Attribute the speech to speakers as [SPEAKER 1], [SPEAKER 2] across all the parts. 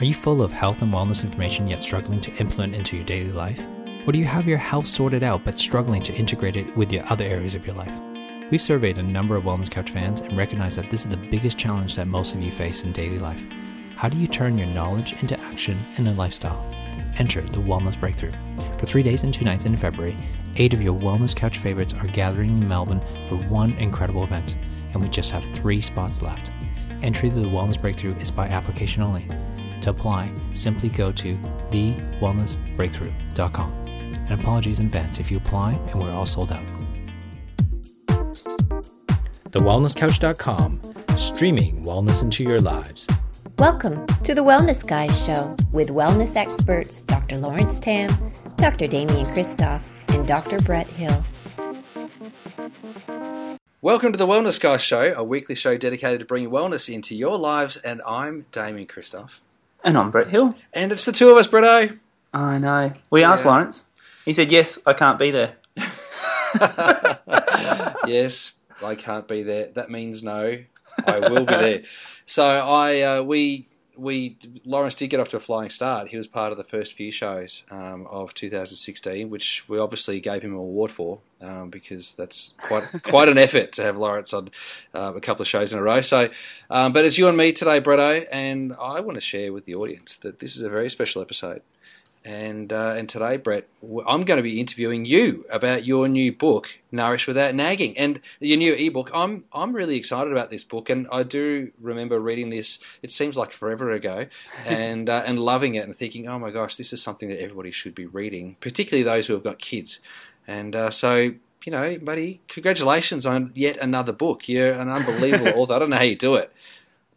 [SPEAKER 1] Are you full of health and wellness information yet struggling to implement into your daily life? Or do you have your health sorted out but struggling to integrate it with your other areas of your life? We've surveyed a number of Wellness Couch fans and recognize that this is the biggest challenge that most of you face in daily life. How do you turn your knowledge into action and a lifestyle? Enter the Wellness Breakthrough. For three days and two nights in February, eight of your Wellness Couch favorites are gathering in Melbourne for one incredible event, and we just have three spots left. Entry to the Wellness Breakthrough is by application only. To apply, simply go to thewellnessbreakthrough.com. And apologies in advance if you apply and we're all sold out. TheWellnessCouch.com, streaming wellness into your lives.
[SPEAKER 2] Welcome to the Wellness Guys Show with wellness experts Dr. Lawrence Tam, Dr. Damian Kristof, and Dr. Brett Hill.
[SPEAKER 3] Welcome to the Wellness Guys Show, a weekly show dedicated to bringing wellness into your lives, and I'm Damian Kristof.
[SPEAKER 4] And I'm Brett Hill.
[SPEAKER 3] And it's the two of us, Bretto.
[SPEAKER 4] I know. We asked
[SPEAKER 3] Yeah.
[SPEAKER 4] Lawrence. He said, yes, I can't be there.
[SPEAKER 3] yes, I can't be there. That means no, I will be there. So I, uh, we, we, Lawrence did get off to a flying start. He was part of the first few shows um, of 2016, which we obviously gave him an award for um, because that's quite quite an effort to have Lawrence on uh, a couple of shows in a row. So, um, but it's you and me today, Bretto, and I want to share with the audience that this is a very special episode. And uh, and today, Brett, I'm going to be interviewing you about your new book, Nourish Without Nagging, and your new ebook. I'm I'm really excited about this book, and I do remember reading this. It seems like forever ago, and uh, and loving it and thinking, oh my gosh, this is something that everybody should be reading, particularly those who have got kids. And uh, so, you know, buddy, congratulations on yet another book. You're an unbelievable author. I don't know how you do it.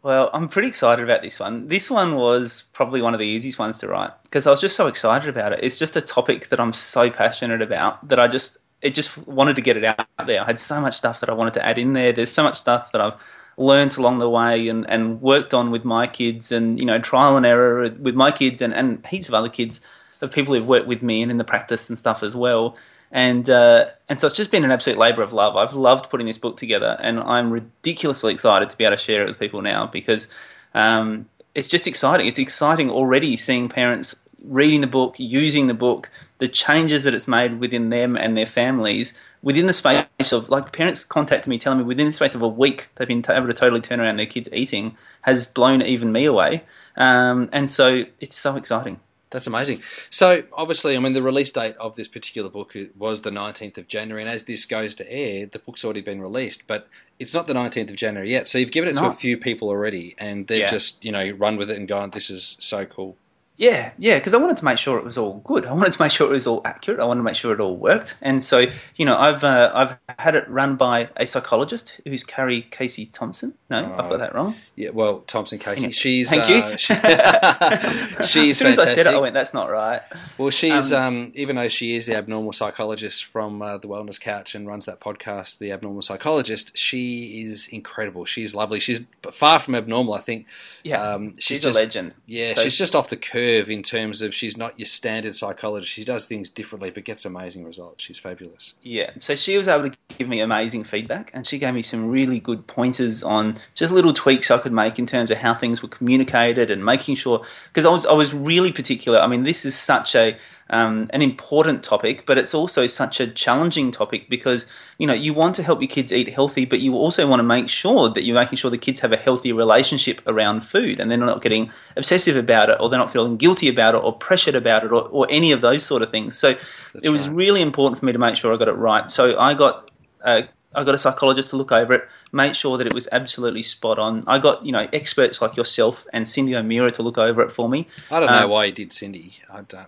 [SPEAKER 4] Well, I'm pretty excited about this one. This one was probably one of the easiest ones to write because I was just so excited about it. It's just a topic that I'm so passionate about that I just it just wanted to get it out there. I had so much stuff that I wanted to add in there. There's so much stuff that I've learned along the way and, and worked on with my kids and you know trial and error with my kids and, and heaps of other kids of people who've worked with me and in the practice and stuff as well. And uh, and so it's just been an absolute labour of love. I've loved putting this book together, and I'm ridiculously excited to be able to share it with people now because um, it's just exciting. It's exciting already seeing parents reading the book, using the book, the changes that it's made within them and their families within the space of like parents contacted me telling me within the space of a week they've been able to totally turn around their kids eating has blown even me away. Um, and so it's so exciting.
[SPEAKER 3] That's amazing. So, obviously, I mean, the release date of this particular book was the 19th of January, and as this goes to air, the book's already been released, but it's not the 19th of January yet. So, you've given it to a few people already, and they've
[SPEAKER 4] Yeah.
[SPEAKER 3] just, you know, run with it and gone, this is so cool.
[SPEAKER 4] Yeah, yeah, because I wanted to make sure it was all good. I wanted to make sure it was all accurate. I wanted to make sure it all worked. And so, you know, I've uh, I've had it run by a psychologist who's Carrie Casey Thompson. No, I've
[SPEAKER 3] Oh.
[SPEAKER 4] got that wrong.
[SPEAKER 3] Yeah, well, Thompson Casey,
[SPEAKER 4] Yeah.
[SPEAKER 3] she's
[SPEAKER 4] Thank
[SPEAKER 3] uh,
[SPEAKER 4] you.
[SPEAKER 3] she- she's
[SPEAKER 4] as soon as I said it, I went, "That's not right."
[SPEAKER 3] Well, she's
[SPEAKER 4] Um,
[SPEAKER 3] um, even though she is the abnormal psychologist from uh, the Wellness Couch and runs that podcast, the Abnormal Psychologist. She is incredible. She's lovely. She's far from abnormal. I think.
[SPEAKER 4] Yeah,
[SPEAKER 3] um,
[SPEAKER 4] she's,
[SPEAKER 3] just-
[SPEAKER 4] a legend.
[SPEAKER 3] Yeah,
[SPEAKER 4] So-
[SPEAKER 3] she's just off the curve in terms of she's not your standard psychologist. She does things differently, but gets amazing results. She's fabulous.
[SPEAKER 4] Yeah, so she was able to give me amazing feedback, and she gave me some really good pointers on just little tweaks I could make in terms of how things were communicated and making sure. Because I was I was really particular. I mean, this is such a um, an important topic, but it's also such a challenging topic because you know you want to help your kids eat healthy, but you also want to make sure that you're making sure the kids have a healthy relationship around food, and they're not getting obsessive about it, or they're not feeling guilty about it, or pressured about it, or, or any of those sort of things. So
[SPEAKER 3] That's
[SPEAKER 4] it was
[SPEAKER 3] right.
[SPEAKER 4] really important for me to make sure I got it right. So I got uh, I got a psychologist to look over it, make sure that it was absolutely spot on. I got you know experts like yourself and Cyndi O'Meara to look over it for me.
[SPEAKER 3] I don't know
[SPEAKER 4] Um,
[SPEAKER 3] why you did Cyndi. I don't.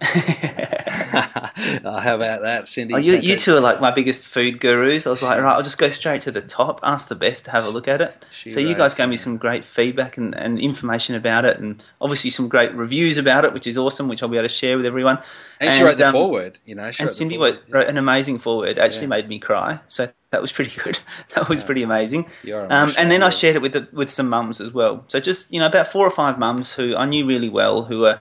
[SPEAKER 3] oh, how about that, Cyndi?
[SPEAKER 4] Oh, you, you two are like my biggest food gurus. I was like, right, I'll just go straight to the top, ask the best to have a look at it.
[SPEAKER 3] She
[SPEAKER 4] so you guys gave me
[SPEAKER 3] uh,
[SPEAKER 4] some great feedback and, and information about it, and obviously some great reviews about it, which is awesome, which I'll be able to share with everyone.
[SPEAKER 3] And she wrote the
[SPEAKER 4] um,
[SPEAKER 3] forward. You know,
[SPEAKER 4] and Cyndi
[SPEAKER 3] foreword.
[SPEAKER 4] wrote, wrote an amazing forward. Actually
[SPEAKER 3] Yeah.
[SPEAKER 4] made me cry. So that was pretty good. That was pretty amazing. Um, and then I shared it with the, with some mums as well. So just you know about four or five mums who I knew really well who were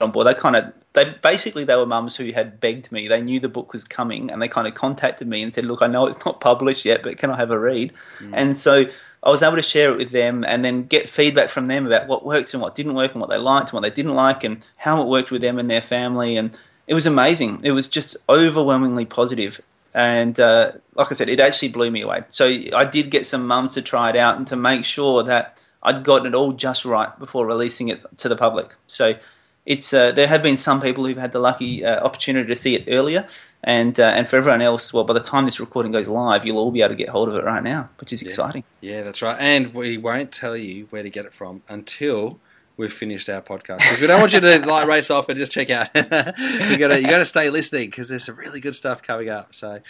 [SPEAKER 4] on board. They kind of they basically they were mums who had begged me. They knew the book was coming, and they kind of contacted me and said, "Look, I know it's not published yet, but can I have a read?"
[SPEAKER 3] Mm.
[SPEAKER 4] And so I was able to share it with them and then get feedback from them about what worked and what didn't work and what they liked and what they didn't like and how it worked with them and their family. And it was amazing. It was just overwhelmingly positive. And uh, like I said, it actually blew me away. So I did get some mums to try it out and to make sure that I'd gotten it all just right before releasing it to the public. So it's uh, there have been some people who've had the lucky uh, opportunity to see it earlier, and uh, and for everyone else, well, by the time this recording goes live, you'll all be able to get hold of it right now, which is
[SPEAKER 3] yeah.
[SPEAKER 4] exciting.
[SPEAKER 3] Yeah, that's right. And we won't tell you where to get it from until we've finished our podcast we don't want you to like race off and just check out. you got to you got to stay listening because there's some really good stuff coming up. So.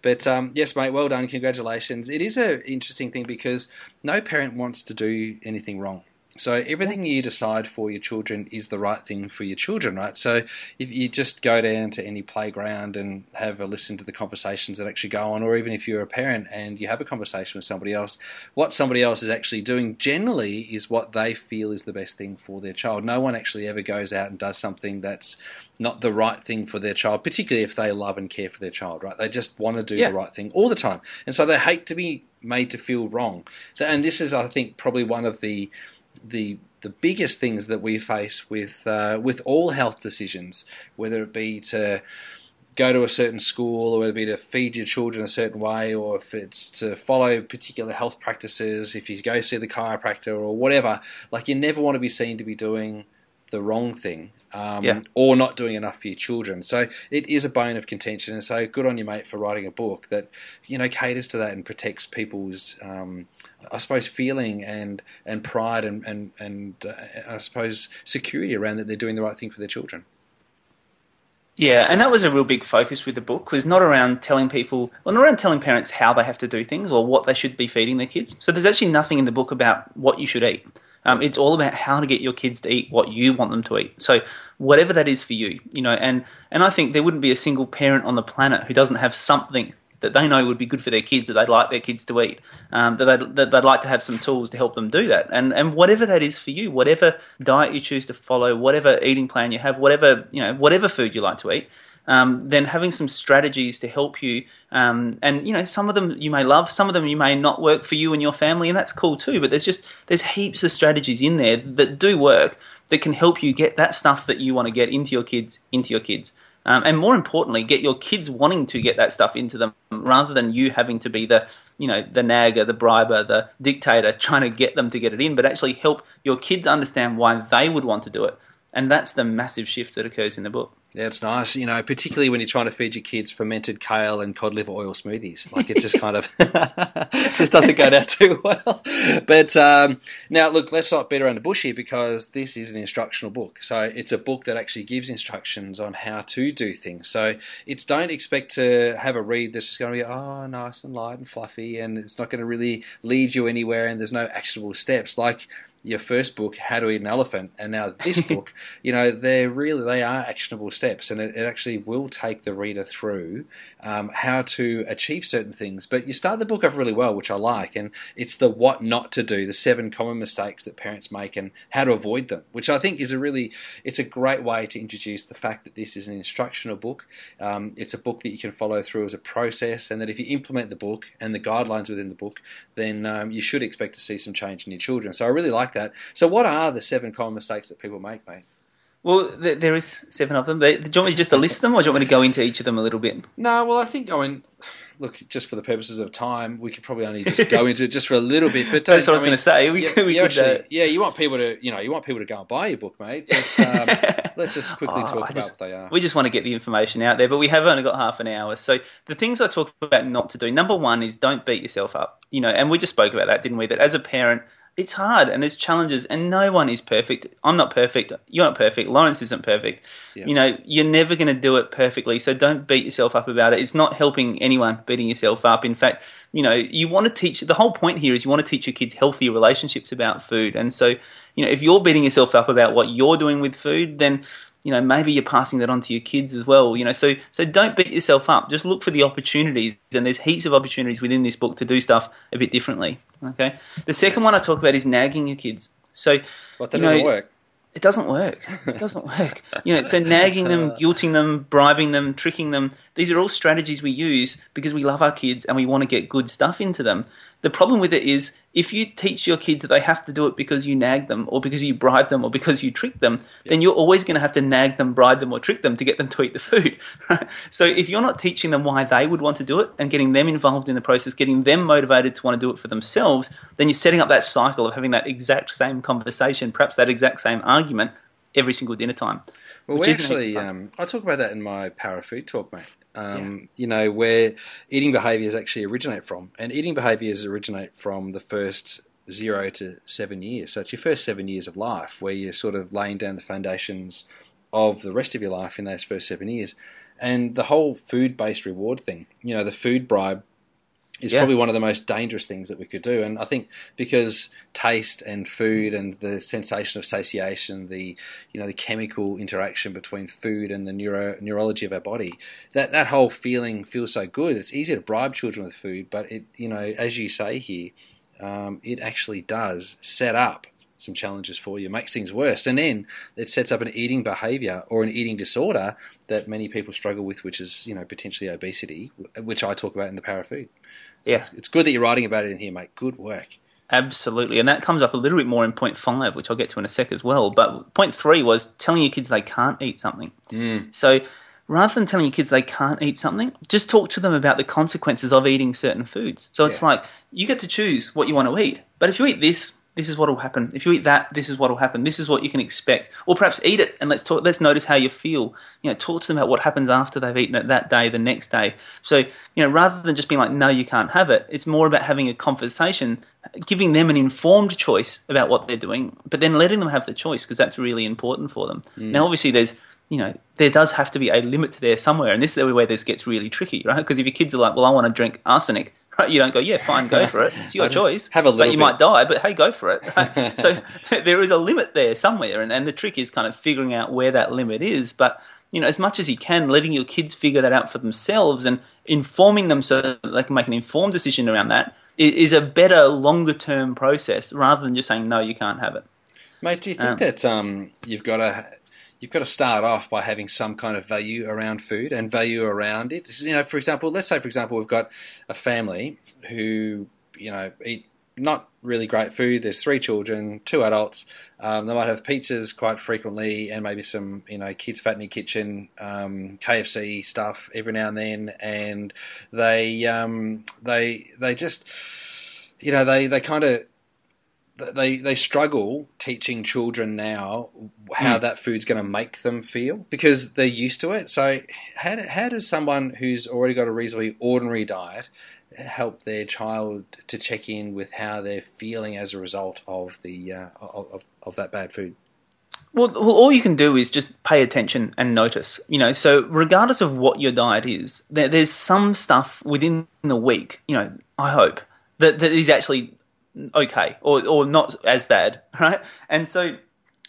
[SPEAKER 3] But um, yes, mate, well done. Congratulations. It is an interesting thing because no parent wants to do anything wrong. So everything you decide for your children is the right thing for your children, right? So if you just go down to any playground and have a listen to the conversations that actually go on, or even if you're a parent and you have a conversation with somebody else, what somebody else is actually doing generally is what they feel is the best thing for their child. No one actually ever goes out and does something that's not the right thing for their child, particularly if they love and care for their child, right? They just want to do
[SPEAKER 4] Yeah.
[SPEAKER 3] the right thing all the time. And so they hate to be made to feel wrong. And this is, I think, probably one of the the the biggest things that we face with uh, with all health decisions, whether it be to go to a certain school, or whether it be to feed your children a certain way, or if it's to follow particular health practices, if you go see the chiropractor or whatever, like you never want to be seen to be doing the wrong thing. Um,
[SPEAKER 4] Yeah.
[SPEAKER 3] Or not doing enough for your children. So it is a bone of contention. And so good on you, mate, for writing a book that, you know, caters to that and protects people's, um, I suppose, feeling and, and pride and, and, and uh, I suppose security around that they're doing the right thing for their children.
[SPEAKER 4] Yeah, and that was a real big focus with the book was not around telling people, well, not around telling parents how they have to do things or what they should be feeding their kids. So there's actually nothing in the book about what you should eat. Um, it's all about how to get your kids to eat what you want them to eat. So whatever that is for you, you know, and and I think there wouldn't be a single parent on the planet who doesn't have something that they know would be good for their kids that they'd like their kids to eat. Um, that they'd, that they'd like to have some tools to help them do that. And and whatever that is for you, whatever diet you choose to follow, whatever eating plan you have, whatever you know, whatever food you like to eat. Um, then having some strategies to help you, um, and you know some of them you may love, some of them you may not work for you and your family, and that's cool too. But there's just there's heaps of strategies in there that do work that can help you get that stuff that you want to get into your kids, into your kids, um, and more importantly, get your kids wanting to get that stuff into them rather than you having to be the you know the nagger, the briber, the dictator trying to get them to get it in, but actually help your kids understand why they would want to do it, and that's the massive shift that occurs in the book.
[SPEAKER 3] Yeah, it's nice, you know, particularly when you're trying to feed your kids fermented kale and cod liver oil smoothies. Like it just kind of just doesn't go down too well. But um, now, look, let's not beat around the bush here because this is an instructional book. So it's a book that actually gives instructions on how to do things. So it's don't expect to have a read that's just going to be oh nice and light and fluffy, and it's not going to really lead you anywhere, and there's no actionable steps like your first book, How to Eat an Elephant, and now this book, you know, they're really they are actionable steps, and it, it actually will take the reader through um, how to achieve certain things. But you start the book off really well, which I like, and it's the what not to do, the seven common mistakes that parents make, and how to avoid them, which I think is a really it's a great way to introduce the fact that this is an instructional book. Um, it's a book that you can follow through as a process, and that if you implement the book and the guidelines within the book, then um, you should expect to see some change in your children. So I really like that. So, what are the seven common mistakes that people make, mate?
[SPEAKER 4] Well, there is seven of them. Do you want me just to list them, or do you want me to go into each of them a little bit?
[SPEAKER 3] No, well, I think I mean, look, just for the purposes of time, we could probably only just go into it just for a little bit. But
[SPEAKER 4] That's what I was going to say. We,
[SPEAKER 3] Yeah,
[SPEAKER 4] we
[SPEAKER 3] you
[SPEAKER 4] could,
[SPEAKER 3] actually,
[SPEAKER 4] uh,
[SPEAKER 3] yeah, you want people to, you know, you want people to go and buy your book, mate. But, um, let's just quickly
[SPEAKER 4] Oh,
[SPEAKER 3] talk
[SPEAKER 4] I
[SPEAKER 3] about what they are.
[SPEAKER 4] We just want to get the information out there, but we have only got half an hour. So the things I talk about not to do. Number one is don't beat yourself up. You know, and we just spoke about that, didn't we? That as a parent, it's hard and there's challenges, and no one is perfect. I'm not perfect. You're not perfect. Lawrence isn't perfect.
[SPEAKER 3] Yeah.
[SPEAKER 4] You know, you're never going to do it perfectly. So don't beat yourself up about it. It's not helping anyone beating yourself up. In fact, you know, you want to teach. The whole point here is you want to teach your kids healthy relationships about food, and so you know, if you're beating yourself up about what you're doing with food, then you know maybe you're passing that on to your kids as well. You know, so so don't beat yourself up. Just look for the opportunities, and there's heaps of opportunities within this book to do stuff a bit differently. Okay. The second one I talk about is nagging your kids. So
[SPEAKER 3] What that
[SPEAKER 4] you know,
[SPEAKER 3] doesn't work.
[SPEAKER 4] it doesn't work. It doesn't work. You know, so nagging them, uh. guilting them, bribing them, tricking them, these are all strategies we use because we love our kids and we want to get good stuff into them. The problem with it is if you teach your kids that they have to do it because you nag them or because you bribe them or because you trick them, then you're always going to have to nag them, bribe them, or trick them to get them to eat the food. Right? So if you're not teaching them why they would want to do it and getting them involved in the process, getting them motivated to want to do it for themselves, then you're setting up that cycle of having that exact same conversation, perhaps that exact same argument every single dinner time.
[SPEAKER 3] Well, we
[SPEAKER 4] isn't heaps of
[SPEAKER 3] actually, um, I talk about that in my Power of Food talk, mate. Um, You know, where eating behaviours actually originate from. And eating behaviours originate from the first zero to seven years. So it's your first seven years of life where you're sort of laying down the foundations of the rest of your life in those first seven years. And the whole food based reward thing, you know, the food bribe is
[SPEAKER 4] Yeah.
[SPEAKER 3] probably one of the most dangerous things that we could do. And I think because taste and food and the sensation of satiation, the you know the chemical interaction between food and the neuro neurology of our body, that that whole feeling feels so good. It's easy to bribe children with food, but it you know as you say here, um, it actually does set up some challenges for you, makes things worse, and then it sets up an eating behaviour or an eating disorder that many people struggle with, which is you know potentially obesity, which I talk about in the Power of Food.
[SPEAKER 4] Yeah.
[SPEAKER 3] It's good that you're writing about it in here, mate. Good work.
[SPEAKER 4] Absolutely, and that comes up a little bit more in point five, which I'll get to in a sec as well. But point three was telling your kids they can't eat something. Mm. So rather than telling your kids they can't eat something, just talk to them about the consequences of eating certain foods. So it's
[SPEAKER 3] Yeah.
[SPEAKER 4] like you get to choose what you want to eat, but if you eat this, this is what will happen. If you eat that, this is what will happen. This is what you can expect. Or perhaps eat it and let's talk. Let's notice how you feel. You know, talk to them about what happens after they've eaten it that day, the next day. So you know, rather than just being like, "No, you can't have it," it's more about having a conversation, giving them an informed choice about what they're doing, but then letting them have the choice because that's really important for them. Mm. Now, obviously, there's you know, there does have to be a limit to there somewhere, and this is where this gets really tricky, right? Because if your kids are like, "Well, I want to drink arsenic,"? You don't go, "Yeah, fine, go for it. It's your choice."
[SPEAKER 3] have a
[SPEAKER 4] but you
[SPEAKER 3] bit.
[SPEAKER 4] might die, but hey, go for it. so there is a limit there somewhere, and, and the trick is kind of figuring out where that limit is. But you know, as much as you can, letting your kids figure that out for themselves and informing them so that they can make an informed decision around that is a better, longer term process rather than just saying no, you can't have it.
[SPEAKER 3] Mate, do you think
[SPEAKER 4] Um,
[SPEAKER 3] that um, you've got to you've got to start off by having some kind of value around food and value around it? You know, for example, let's say for example we've got a family who you know eat not really great food. There's three children, two adults. Um, they might have pizzas quite frequently, and maybe some you know kids fattening kitchen, um, KFC stuff every now and then, and they um, they they just you know they they kind of they they struggle teaching children now how that food's going to make them feel because they're used to it. So how do, how does someone who's already got a reasonably ordinary diet help their child to check in with how they're feeling as a result of the uh, of, of of that bad food?
[SPEAKER 4] Well, well, all you can do is just pay attention and notice. You know, so regardless of what your diet is, there, there's some stuff within the week. You know, I hope that that is actually okay or or not as bad, right? And so,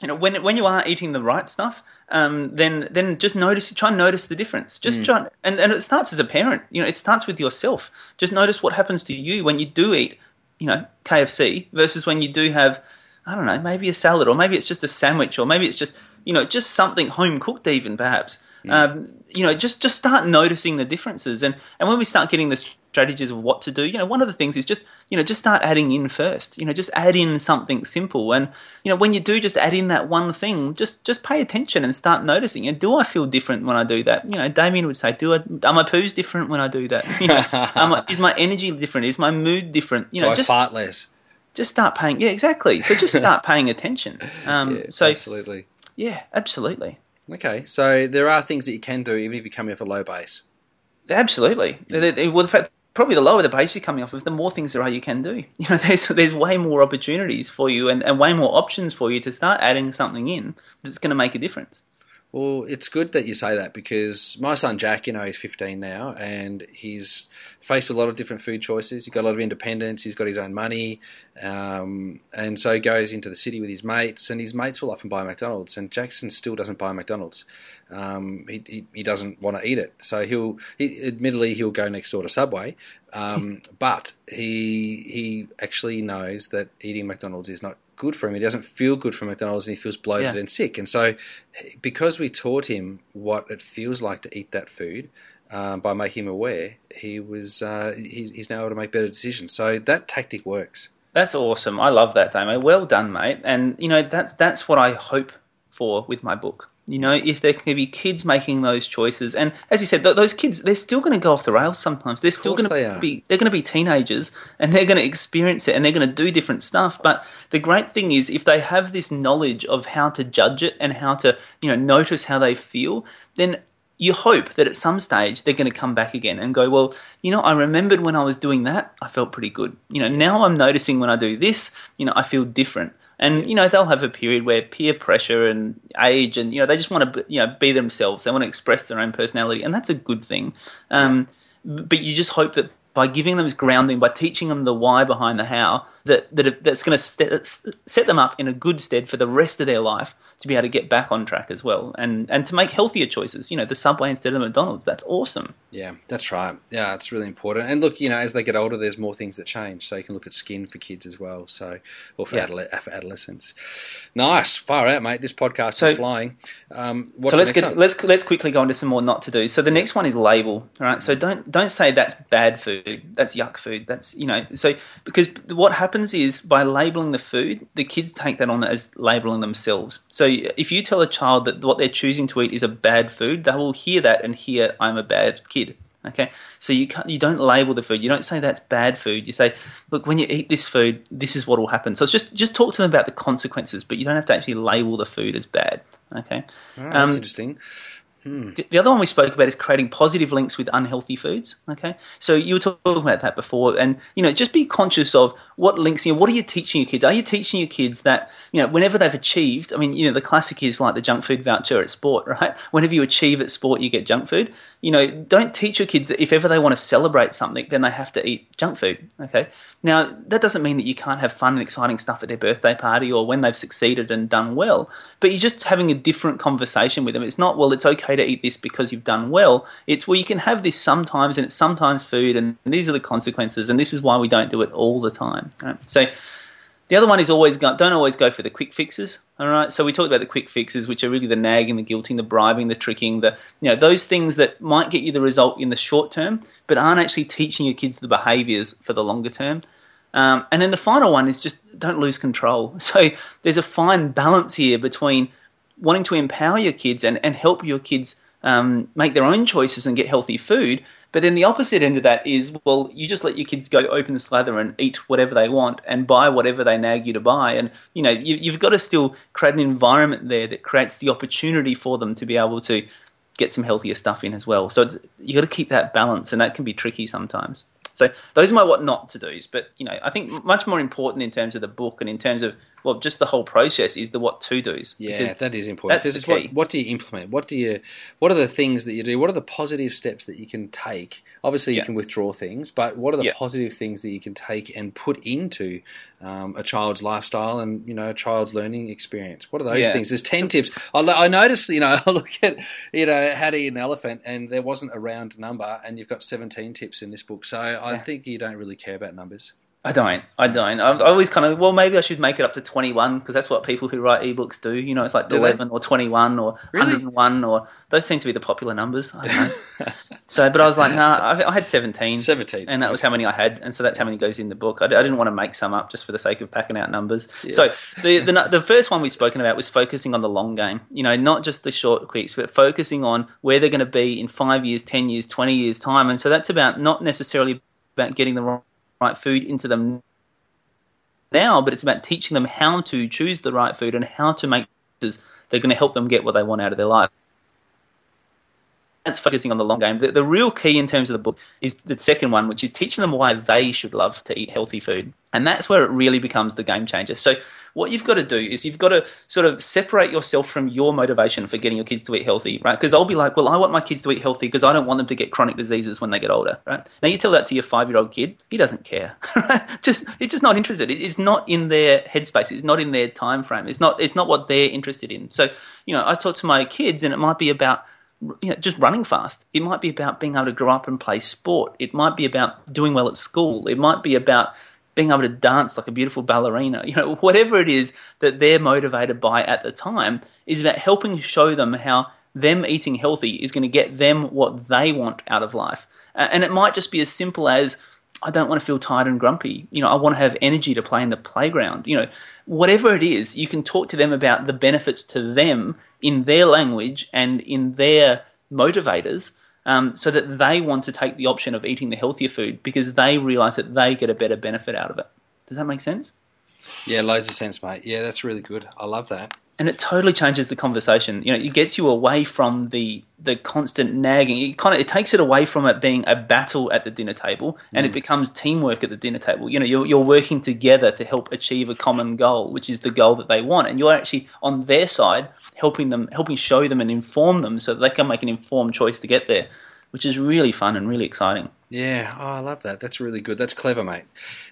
[SPEAKER 4] you know, when when you are eating the right stuff, um, then then just notice, try and notice the difference. Just try, and and it starts as a parent. You know, it starts with yourself. Just notice what happens to you when you do eat, you know, KFC versus when you do have. I don't know, maybe a salad, or maybe it's just a sandwich, or maybe it's just you know just something home cooked, even perhaps. Um, you know, just just start noticing the differences, and and when we start getting the strategies of what to do, you know, one of the things is just you know just start adding in first. You know, just add in something simple, and you know when you do just add in that one thing, just just pay attention and start noticing. And do I feel different when I do that? You know, Damian would say, do I are my poos different when I do that? You know, am I, is my energy different? Is my mood different? You
[SPEAKER 3] Do
[SPEAKER 4] know,
[SPEAKER 3] I
[SPEAKER 4] just
[SPEAKER 3] fart less?
[SPEAKER 4] just start paying. Yeah, exactly. So just start paying attention. Um,
[SPEAKER 3] Yeah,
[SPEAKER 4] so
[SPEAKER 3] absolutely.
[SPEAKER 4] yeah, absolutely,
[SPEAKER 3] Okay, so there are things that you can do even if you come coming off a low base.
[SPEAKER 4] absolutely. Well, the fact probably the lower the base you're coming off of, the more things there are you can do. You know, there's there's way more opportunities for you and, and way more options for you to start adding something in that's going to make a difference.
[SPEAKER 3] Well, it's good that you say that because my son Jack, you know, he's 15 now and he's faced with a lot of different food choices. He's got a lot of independence. He's got his own money. Um, and so he goes into the city with his mates and his mates will often buy McDonald's and Jackson still doesn't buy McDonald's. Um, he, he, he doesn't want to eat it. So he'll, he, admittedly, he'll go next door to Subway. Um, but he, he actually knows that eating McDonald's is not good for him. He doesn't feel good from McDonald's and he feels bloated
[SPEAKER 4] Yeah.
[SPEAKER 3] and sick. And so because we taught him what it feels like to eat that food, um, by making him aware, he was uh, he's, he's now able to make better decisions. So that tactic works.
[SPEAKER 4] That's awesome. I love that, Damo. Well done, mate. And you know that's that's what I hope for with my book. You know, if there can be kids making those choices, and as you said, th- those kids they're still going to go off the rails sometimes. They're still going to
[SPEAKER 3] are.
[SPEAKER 4] be they're going to be teenagers, and they're going to experience it, and they're going to do different stuff. But the great thing is, if they have this knowledge of how to judge it and how to you know notice how they feel, then you hope that at some stage they're going to come back again and go, well, you know, I remembered when I was doing that, I felt pretty good. You know, now I'm noticing when I do this, you know, I feel different. And you know, they'll have a period where peer pressure and age, and you know, they just want to, you know, be themselves. They want to express their own personality, and that's a good thing. Um, but you just hope that by giving them grounding, by teaching them the why behind the how, that, that that's going to set, set them up in a good stead for the rest of their life to be able to get back on track as well, and and to make healthier choices. You know, the Subway instead of McDonald's. That's awesome.
[SPEAKER 3] Yeah, that's right. Yeah, it's really important. And look, you know, as they get older, there's more things that change. So you can look at skin for kids as well. So, or for,
[SPEAKER 4] Yeah.
[SPEAKER 3] adole- for adolescents. Nice, far out, mate. This podcast
[SPEAKER 4] So-
[SPEAKER 3] is flying. Um,
[SPEAKER 4] so let's get let's let's quickly go into some more not to do. So the next one is label, all right? So don't don't say that's bad food, that's yuck food, that's you know. So because what happens is by labeling the food, the kids take that on as labeling themselves. So if you tell a child that what they're choosing to eat is a bad food, they will hear that and hear I'm a bad kid. Okay, so you can't, you don't label the food. You don't say that's bad food. You say, look, when you eat this food, this is what will happen. So it's just just talk to them about the consequences, but you don't have to actually label the food as bad. Okay.
[SPEAKER 3] Oh, that's
[SPEAKER 4] um,
[SPEAKER 3] interesting. Hmm.
[SPEAKER 4] The, the other one we spoke about is creating positive links with unhealthy foods. Okay, so you were talking about that before, and you know, just be conscious of what links. You know, what are you teaching your kids? Are you teaching your kids that you know, whenever they've achieved? I mean, you know, the classic is like the junk food voucher at sport, right? Whenever you achieve at sport, you get junk food. You know, don't teach your kids that if ever they want to celebrate something, then they have to eat junk food. Okay, now that doesn't mean that you can't have fun and exciting stuff at their birthday party or when they've succeeded and done well, but you're just having a different conversation with them. It's not well, it's okay to eat this because you've done well. It's well, you can have this sometimes, and it's sometimes food, and these are the consequences, and this is why we don't do it all the Right? So. The other one is always go, don't always go for the quick fixes. All right. So we talked about the quick fixes, which are really the nagging, the guilting, the bribing, the tricking, the you know those things that might get you the result in the short term, but aren't actually teaching your kids the behaviours for the longer term. Um, and then the final one is just don't lose control. So there's a fine balance here between wanting to empower your kids and, and help your kids um, make their own choices and get healthy food. But then the opposite end of that is, well, you just let your kids go open the slather and eat whatever they want and buy whatever they nag you to buy. And, you know, you, you've got to still create an environment there that creates the opportunity for them to be able to get some healthier stuff in as well. So it's, you got to keep that balance, and that can be tricky sometimes. So those are my what not to dos. But you know, I think much more important in terms of the book and in terms of well, just the whole process is the what to dos.
[SPEAKER 3] Yeah, that is important.
[SPEAKER 4] that's
[SPEAKER 3] This
[SPEAKER 4] the
[SPEAKER 3] is
[SPEAKER 4] key.
[SPEAKER 3] what, what do you implement? What do you? What are the things that you do? What are the positive steps that you can take? Obviously, you
[SPEAKER 4] Yeah.
[SPEAKER 3] can withdraw things, but what are the
[SPEAKER 4] Yeah.
[SPEAKER 3] positive things that you can take and put into um, a child's lifestyle and you know a child's learning experience? What are those
[SPEAKER 4] Yeah.
[SPEAKER 3] things? There's ten tips. I, I noticed, you know, I look at you know how to eat an elephant, and there wasn't a round number, and you've got 17 tips in this book. So I think you don't really care about numbers.
[SPEAKER 4] I don't. I don't. I I always kind of well, maybe I should make it up to twenty one because that's what people who write ebooks do. You know, it's like
[SPEAKER 3] Do they?
[SPEAKER 4] eleven or twenty one or
[SPEAKER 3] Really?
[SPEAKER 4] hundred and one or those seem to be the popular numbers. I don't know. so, but I was like, nah, I, I had seventeen.
[SPEAKER 3] 17 's
[SPEAKER 4] and that was how many I had, and so that's how many goes in the book. I didn't want to make some up just for the sake of packing out numbers. So the, the the first one we've spoken about was focusing on the long game. You know, not just the short quicks, but focusing on where they're going to be in five years, ten years, twenty years time. And so that's about not necessarily about getting the right- food into them now, but it's about teaching them how to choose the right food and how to make choices that are going to help them get what they want out of their life. That's focusing on the long game. The, the real key in terms of the book is the second one, which is teaching them why they should love to eat healthy food. And that's where it really becomes the game changer. So, what you've got to do is you've got to sort of separate yourself from your motivation for getting your kids to eat healthy, right? Because I'll be like, well, I want my kids to eat healthy because I don't want them to get chronic diseases when they get older, right? Now, you tell that to your five year old kid, he doesn't care. Just, it's just not interested. It's not in their headspace. It's not in their time frame. It's not, it's not what they're interested in. So, you know, I talk to my kids and it might be about, you know, just running fast. It might be about being able to grow up and play sport. It might be about doing well at school. It might be about being able to dance like a beautiful ballerina. You know, whatever it is that they're motivated by at the time is about helping show them how them eating healthy is going to get them what they want out of life. And it might just be as simple as I don't want to feel tired and grumpy. You know, I want to have energy to play in the playground. You know, whatever it is, you can talk to them about the benefits to them in their language and in their motivators um, so that they want to take the option of eating the healthier food because they realize that they get a better benefit out of it. Does that make sense?
[SPEAKER 3] Yeah, loads of sense, mate. Yeah, that's really good. I love that
[SPEAKER 4] and it totally changes the conversation. You know, it gets you away from the the constant nagging. It kind of it takes it away from it being a battle at the dinner table, and mm. it becomes teamwork at the dinner table. You know, you're you're working together to help achieve a common goal, which is the goal that they want, and you're actually on their side, helping them, helping show them and inform them so that they can make an informed choice to get there, which is really fun and really exciting.
[SPEAKER 3] Yeah, oh, I love that. That's really good. That's clever, mate.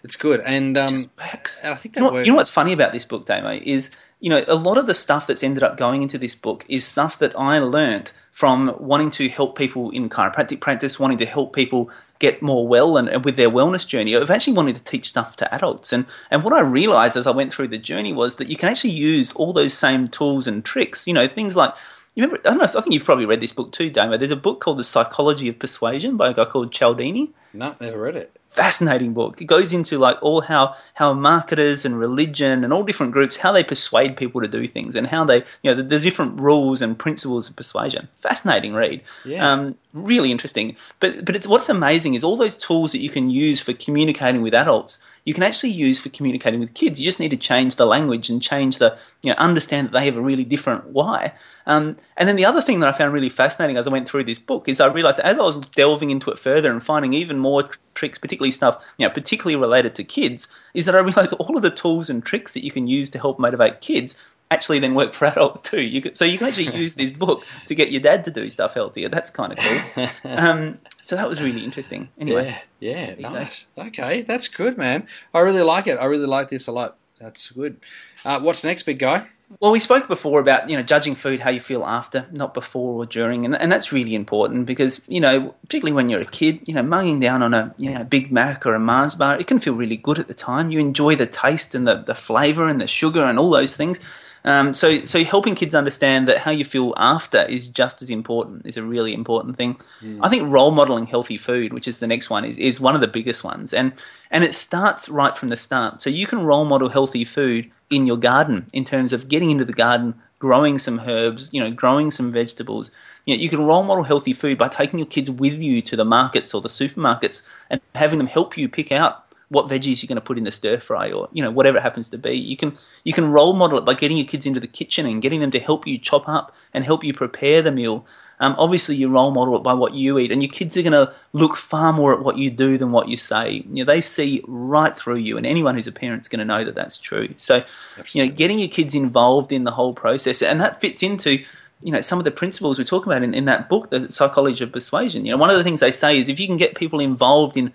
[SPEAKER 3] It's good, and um, and I think that
[SPEAKER 4] you know, you know what's funny about this book, Damo, is you know, a lot of the stuff that's ended up going into this book is stuff that I learnt from wanting to help people in chiropractic practice, wanting to help people get more well and, and, with their wellness journey. I've actually wanted to teach stuff to adults. And, and what I realized as I went through the journey was that you can actually use all those same tools and tricks. You know, things like, you remember, I don't know, I think you've probably read this book too, Damo. There's a book called The Psychology of Persuasion by a guy called Cialdini.
[SPEAKER 3] No, never read it
[SPEAKER 4] fascinating book. It goes into like all how how marketers and religion and all different groups how they persuade people to do things and how they you know the, the different rules and principles of persuasion. Fascinating read.
[SPEAKER 3] Yeah. Um,
[SPEAKER 4] really interesting. But but it's what's amazing is all those tools that you can use for communicating with adults you can actually use for communicating with kids. You just need to change the language and change the, you know, understand that they have a really different why. Um, and then the other thing that I found really fascinating as I went through this book is I realized as I was delving into it further and finding even more tr- tricks, particularly stuff, you know, particularly related to kids, is that I realized all of the tools and tricks that you can use to help motivate kids actually then work for adults too. You could, so you can actually use this book to get your dad to do stuff healthier. That's kind of cool. Um, so that was really interesting. Anyway,
[SPEAKER 3] yeah, yeah, nice. Okay, that's good, man. I really like it. I really like this a lot. That's good. Uh, what's next, big guy?
[SPEAKER 4] Well, we spoke before about you know judging food how you feel after, not before or during, and and that's really important because you know particularly when you're a kid, you know mugging down on a you know Big Mac or a Mars bar, it can feel really good at the time. You enjoy the taste and the the flavor and the sugar and all those things. Um, so, so helping kids understand that how you feel after is just as important is a really important thing. Mm. I think role modeling healthy food, which is the next one, is, is one of the biggest ones, and and it starts right from the start. So you can role model healthy food in your garden in terms of getting into the garden, growing some herbs, you know, growing some vegetables. You know, you can role model healthy food by taking your kids with you to the markets or the supermarkets and having them help you pick out what veggies you're going to put in the stir fry or you know whatever it happens to be. You can you can role model it by getting your kids into the kitchen and getting them to help you chop up and help you prepare the meal. Um, obviously you role model it by what you eat and your kids are going to look far more at what you do than what you say. You know they see right through you and anyone who's a parent's going to know that that's true. So Absolutely. you know getting your kids involved in the whole process and that fits into you know some of the principles we talk about in, in that book the psychology of persuasion. You know one of the things they say is if you can get people involved in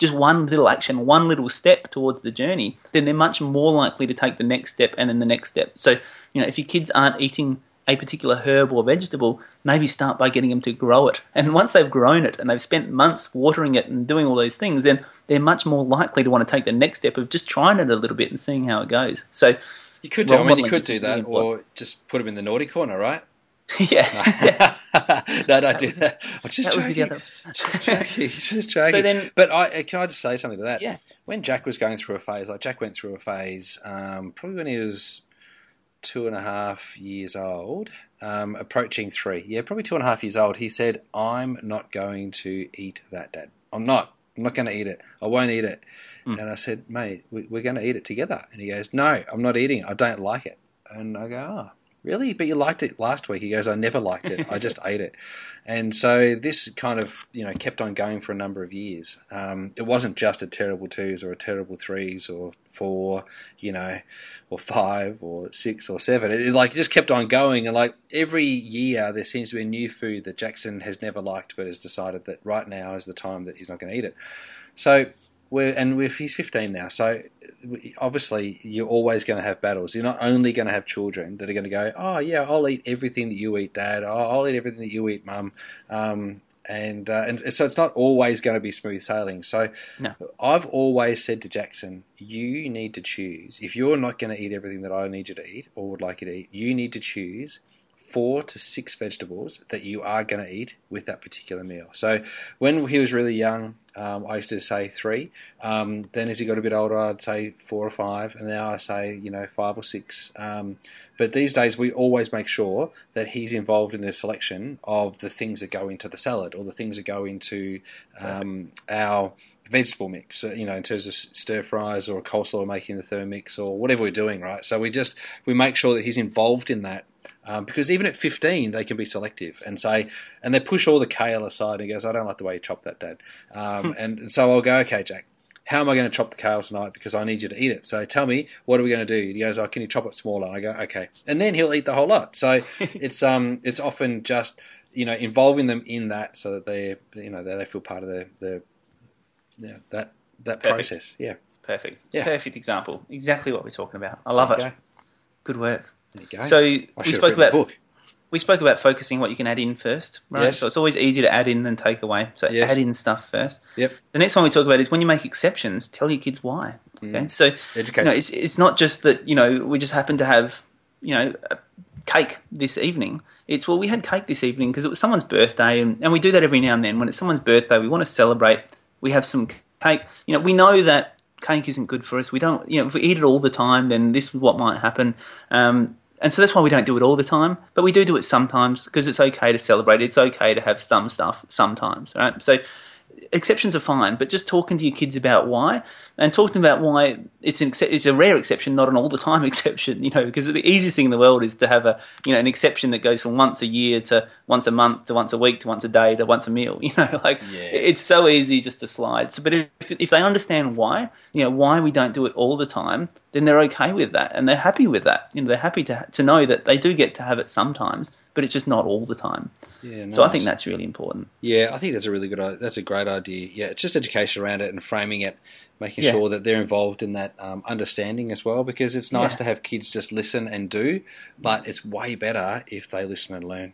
[SPEAKER 4] just one little action, one little step towards the journey, then they're much more likely to take the next step and then the next step. So, you know, if your kids aren't eating a particular herb or vegetable, maybe start by getting them to grow it. And once they've grown it and they've spent months watering it and doing all those things, then they're much more likely to want to take the next step of just trying it a little bit and seeing how it goes. So
[SPEAKER 3] you could do. I mean, you could do that, or just put them in the naughty corner, right?
[SPEAKER 4] yeah.
[SPEAKER 3] no, don't do that. I'm just that joking. Just joking. just joking. So then, but I can I just say something to that?
[SPEAKER 4] Yeah.
[SPEAKER 3] When Jack was going through a phase, like Jack went through a phase, um, probably when he was two and a half years old, um, approaching three. Yeah, probably two and a half years old. He said, "I'm not going to eat that, Dad. I'm not. I'm not going to eat it. I won't eat it." Mm. And I said, "Mate, we're going to eat it together." And he goes, "No, I'm not eating. I don't like it." And I go, "Oh." Really? But you liked it last week. He goes, I never liked it. I just ate it. And so this kind of, you know, kept on going for a number of years. Um, it wasn't just a terrible twos or a terrible threes or four, you know, or five or six or seven. It, it like just kept on going. And like every year there seems to be a new food that Jackson has never liked, but has decided that right now is the time that he's not going to eat it. So we're, and we're, he's 15 now. So obviously you're always going to have battles. You're not only going to have children that are going to go, oh yeah, I'll eat everything that you eat, Dad. Oh, I'll eat everything that you eat, Mum. Um, and uh, and so it's not always going to be smooth sailing. So
[SPEAKER 4] no.
[SPEAKER 3] I've always said to Jackson, you need to choose. If you're not going to eat everything that I need you to eat or would like you to eat, you need to choose four to six vegetables that you are going to eat with that particular meal. So when he was really young, um, I used to say three. Um, then as he got a bit older, I'd say four or five, and now I say you know five or six. Um, but these days, we always make sure that he's involved in the selection of the things that go into the salad or the things that go into um, our vegetable mix, you know, in terms of stir fries or a coleslaw making the thermix or whatever we're doing, right? So we just we make sure that he's involved in that um, because even at 15 they can be selective and say and they push all the kale aside and he goes, I don't like the way you chop that, Dad. Um, and so I'll go, okay, Jack. How am I going to chop the kale tonight? Because I need you to eat it. So tell me, what are we going to do? He goes, "Oh, can you chop it smaller?" And I go, "Okay." And then he'll eat the whole lot. So it's um, it's often just you know involving them in that so that they you know they, feel part of the the yeah, that that
[SPEAKER 4] Perfect.
[SPEAKER 3] process. Yeah.
[SPEAKER 4] Perfect.
[SPEAKER 3] Yeah.
[SPEAKER 4] Perfect example. Exactly what we're talking about. I love it.
[SPEAKER 3] go.
[SPEAKER 4] Good work.
[SPEAKER 3] There you go.
[SPEAKER 4] So we spoke about we spoke about focusing what you can add in first, right?
[SPEAKER 3] Yes.
[SPEAKER 4] So it's always easier to add in than take away. So
[SPEAKER 3] Yes.
[SPEAKER 4] add in stuff first.
[SPEAKER 3] Yep.
[SPEAKER 4] The next one we talk about is when you make exceptions, tell your kids why. Okay. So
[SPEAKER 3] Educate.
[SPEAKER 4] you know, it's it's not just that you know we just happen to have you know cake this evening. It's well we had cake this evening because it was someone's birthday, and, and we do that every now and then. When it's someone's birthday, we want to celebrate. We have some cake. You know, we know that cake isn't good for us. We don't. You know, if we eat it all the time, then this is what might happen. Um, and so that's why we don't do it all the time, but we do do it sometimes because it's okay to celebrate. It's okay to have some stuff sometimes, right? So exceptions are fine, but just talking to your kids about why and talking about why it's an ex- it's a rare exception, not an all the time exception. You know, because the easiest thing in the world is to have a you know an exception that goes from once a year to once a month to once a week to once a day to once a meal. You know, like
[SPEAKER 3] Yeah.
[SPEAKER 4] it's so easy just to slide. So, but if if they understand why, you know, why we don't do it all the time, then they're okay with that and they're happy with that. You know, they're happy to to know that they do get to have it sometimes, but it's just not all the time.
[SPEAKER 3] Yeah,
[SPEAKER 4] So I think that's really important.
[SPEAKER 3] Yeah, I think that's a really good. i- That's a great idea. Yeah, it's just education around it and framing it, making
[SPEAKER 4] Yeah.
[SPEAKER 3] sure that they're involved in that um, understanding as well. Because it's nice
[SPEAKER 4] Yeah.
[SPEAKER 3] to have kids just listen and do, but it's way better if they listen and learn.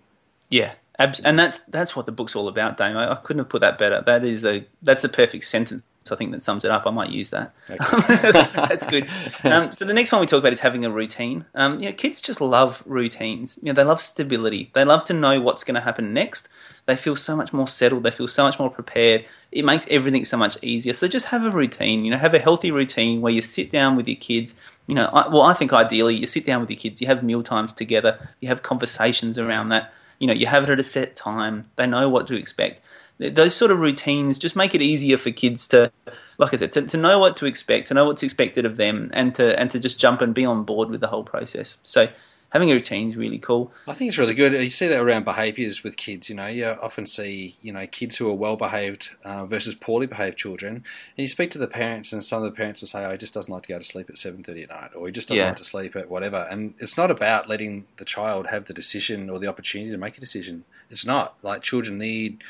[SPEAKER 4] Yeah, and that's that's what the book's all about, Dame. I, I couldn't have put that better. That is a that's a perfect sentence. I think that sums it up. I might use that. that's good. Um, so the next one we talk about is having a routine. Um, you know, kids just love routines. You know, they love stability. They love to know what's going to happen next. They feel so much more settled. They feel so much more prepared. It makes everything so much easier. So just have a routine. You know, have a healthy routine where you sit down with your kids. You know, I, well, I think ideally you sit down with your kids. You have meal times together. You have conversations around that. You know, you have it at a set time. They know what to expect. Th- Those sort of routines just make it easier for kids to, like I said, to, to know what to expect, to know what's expected of them, and to and to just jump and be on board with the whole process. So having a routine is really cool.
[SPEAKER 3] I think it's really good. You see that around behaviours with kids. You know, you often see you know kids who are well behaved uh, versus poorly behaved children, and you speak to the parents, and some of the parents will say, "Oh, he just doesn't like to go to sleep at seven thirty at night, or he just doesn't
[SPEAKER 4] Yeah.
[SPEAKER 3] like to sleep at whatever." And it's not about letting the child have the decision or the opportunity to make a decision. It's not like children need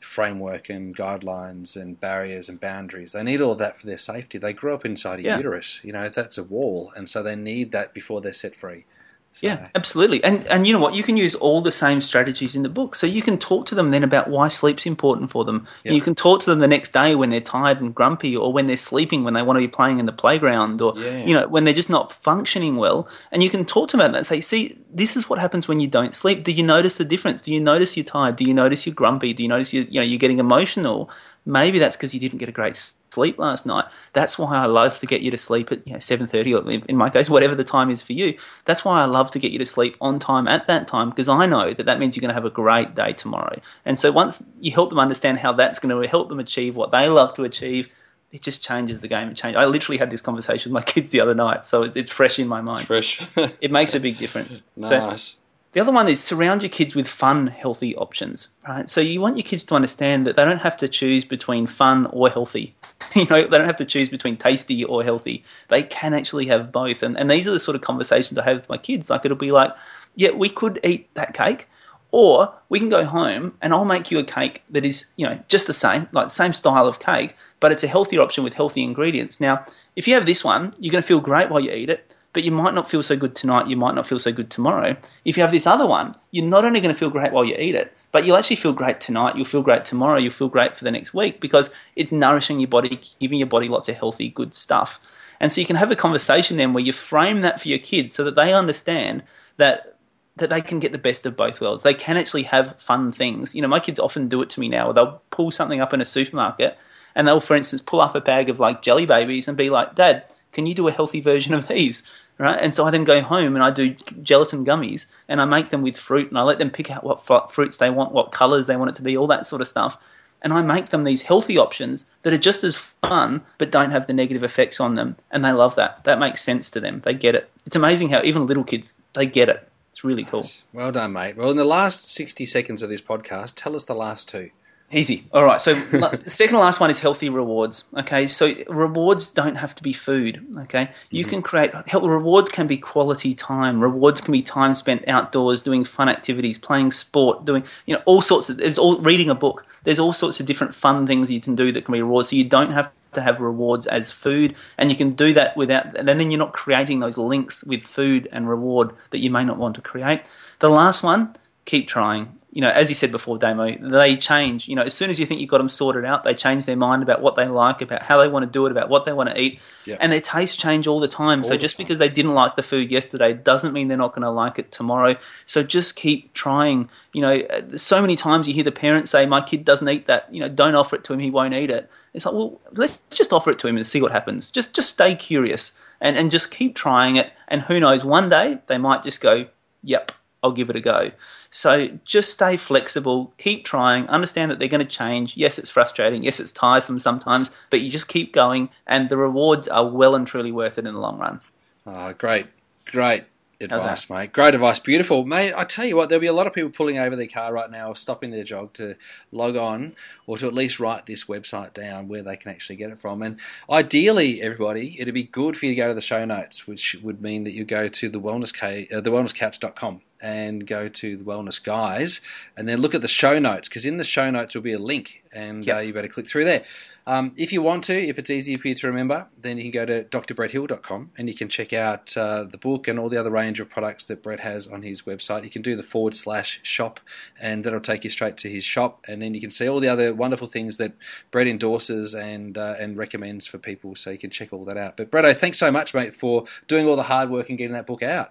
[SPEAKER 3] framework and guidelines and barriers and boundaries. They need all of that for their safety. They grow up inside a
[SPEAKER 4] Yeah.
[SPEAKER 3] uterus. You know, that's a wall, and so they need that before they're set free. So-
[SPEAKER 4] Yeah, absolutely. And and you know what? You can use all the same strategies in the book. So you can talk to them then about why sleep's important for them.
[SPEAKER 3] Yeah.
[SPEAKER 4] You can talk to them the next day when they're tired and grumpy, or when they're sleeping when they want to be playing in the playground, or
[SPEAKER 3] Yeah.
[SPEAKER 4] you know when they're just not functioning well. And you can talk to them about that and say, "See, this is what happens when you don't sleep. Do you notice the difference? Do you notice you're tired? Do you notice you're grumpy? Do you notice you you know you're getting emotional? Maybe that's because you didn't get a great sleep last night. That's why I love to get you to sleep at you know seven thirty, or in my case, whatever the time is for you. That's why I love to get you to sleep on time at that time because I know that that means you're going to have a great day tomorrow. And so once you help them understand how that's going to help them achieve what they love to achieve. It just changes the game. It changes. I literally had this conversation with my kids the other night, so it's fresh in my mind.
[SPEAKER 3] fresh.
[SPEAKER 4] It makes a big difference. So
[SPEAKER 3] nice.
[SPEAKER 4] The other one is surround your kids with fun, healthy options. Right. So you want your kids to understand that they don't have to choose between fun or healthy. You know, they don't have to choose between tasty or healthy. They can actually have both. And and these are the sort of conversations I have with my kids. Like it'll be like, yeah, we could eat that cake, or we can go home and I'll make you a cake that is, you know, just the same, like the same style of cake, but it's a healthier option with healthy ingredients. Now, if you have this one, you're going to feel great while you eat it, but you might not feel so good tonight, you might not feel so good tomorrow. If you have this other one, you're not only going to feel great while you eat it, but you'll actually feel great tonight, you'll feel great tomorrow, you'll feel great for the next week because it's nourishing your body, giving your body lots of healthy, good stuff. And so you can have a conversation then where you frame that for your kids so that they understand that that they can get the best of both worlds. They can actually have fun things. You know, my kids often do it to me now. They'll pull something up in a supermarket and they'll, for instance, pull up a bag of like jelly babies and be like, Dad, can you do a healthy version of these? Right? And so I then go home and I do gelatin gummies and I make them with fruit and I let them pick out what fruits they want, what colors they want it to be, all that sort of stuff. And I make them these healthy options that are just as fun but don't have the negative effects on them. And they love that. That makes sense to them. They get it. It's amazing how even little kids, they get it. It's really cool.
[SPEAKER 3] Well done, mate. Well, in the last 60 seconds of this podcast, tell us the last two.
[SPEAKER 4] Easy. All right. So the second last one is healthy rewards. Okay. So rewards don't have to be food. Okay. You mm-hmm. can create rewards can be quality time. Rewards can be time spent outdoors doing fun activities, playing sport, doing you know all sorts of. There's all reading a book. There's all sorts of different fun things you can do that can be rewards. So you don't have to have rewards as food, and you can do that without. And then you're not creating those links with food and reward that you may not want to create. The last one, keep trying you know, as you said before, Damo, they change. You know, as soon as you think you've got them sorted out, they change their mind about what they like, about how they want to do it, about what they want to eat, yep. and their tastes change all the time. All so the just time. because they didn't like the food yesterday doesn't mean they're not going to like it tomorrow. So just keep trying. You know, so many times you hear the parents say, "My kid doesn't eat that." You know, don't offer it to him; he won't eat it. It's like, well, let's just offer it to him and see what happens. Just just stay curious and and just keep trying it. And who knows, one day they might just go, "Yep, I'll give it a go." So just stay flexible, keep trying, understand that they're going to change. Yes, it's frustrating. Yes, it's tiresome sometimes, but you just keep going, and the rewards are well and truly worth it in the long run.
[SPEAKER 3] Oh, great, great advice, mate. Great advice. Beautiful, mate. I tell you what, there'll be a lot of people pulling over their car right now, or stopping their jog to log on, or to at least write this website down where they can actually get it from. And ideally, everybody, it'd be good for you to go to the show notes, which would mean that you go to the wellness uh, the wellnesscouch.com and go to the Wellness Guys, and then look at the show notes because in the show notes will be a link, and yep. uh, you better click through there. Um, if you want to, if it's easier for you to remember, then you can go to drbretthill.com and you can check out uh, the book and all the other range of products that Brett has on his website. You can do the forward slash shop, and that'll take you straight to his shop, and then you can see all the other wonderful things that Brett endorses and uh, and recommends for people. So you can check all that out. But Bretto, thanks so much, mate, for doing all the hard work and getting that book out.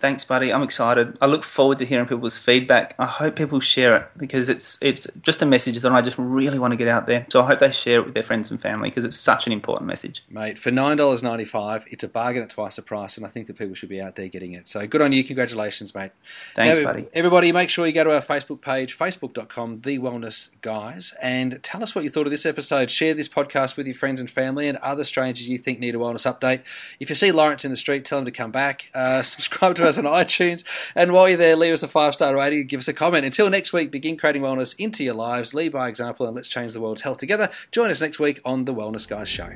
[SPEAKER 4] Thanks, buddy. I'm excited. I look forward to hearing people's feedback. I hope people share it because it's it's just a message that I just really want to get out there. So I hope they share it with their friends and family because it's such an important message.
[SPEAKER 3] Mate, for nine dollars ninety five, it's a bargain at twice the price, and I think that people should be out there getting it. So good on you. Congratulations, mate.
[SPEAKER 4] Thanks, now, buddy.
[SPEAKER 3] Everybody, make sure you go to our Facebook page, facebook.com, The Wellness Guys, and tell us what you thought of this episode. Share this podcast with your friends and family and other strangers you think need a wellness update. If you see Lawrence in the street, tell him to come back. Uh, subscribe to us on iTunes. And while you're there, leave us a five star rating and give us a comment. Until next week, begin creating wellness into your lives. Lead by example and let's change the world's health together. Join us next week on The Wellness Guys Show.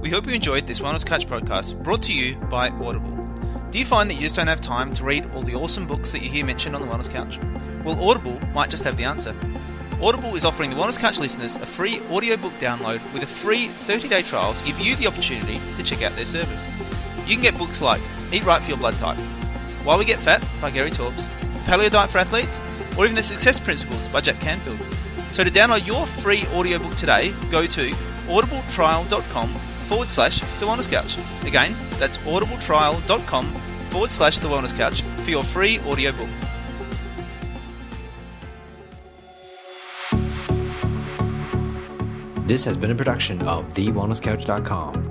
[SPEAKER 5] We hope you enjoyed this Wellness Couch podcast brought to you by Audible. Do you find that you just don't have time to read all the awesome books that you hear mentioned on the Wellness Couch? Well, Audible might just have the answer. Audible is offering the Wellness Couch listeners a free audiobook download with a free 30 day trial to give you the opportunity to check out their service. You can get books like Eat Right for Your Blood Type, why We Get Fat by Gary Taubes, Paleo Diet for Athletes, or even The Success Principles by Jack Canfield. So to download your free audiobook today, go to audibletrial.com forward slash The Wellness Couch. Again, that's audibletrial.com forward slash The Wellness Couch for your free audiobook.
[SPEAKER 1] This has been a production of TheWellnessCouch.com.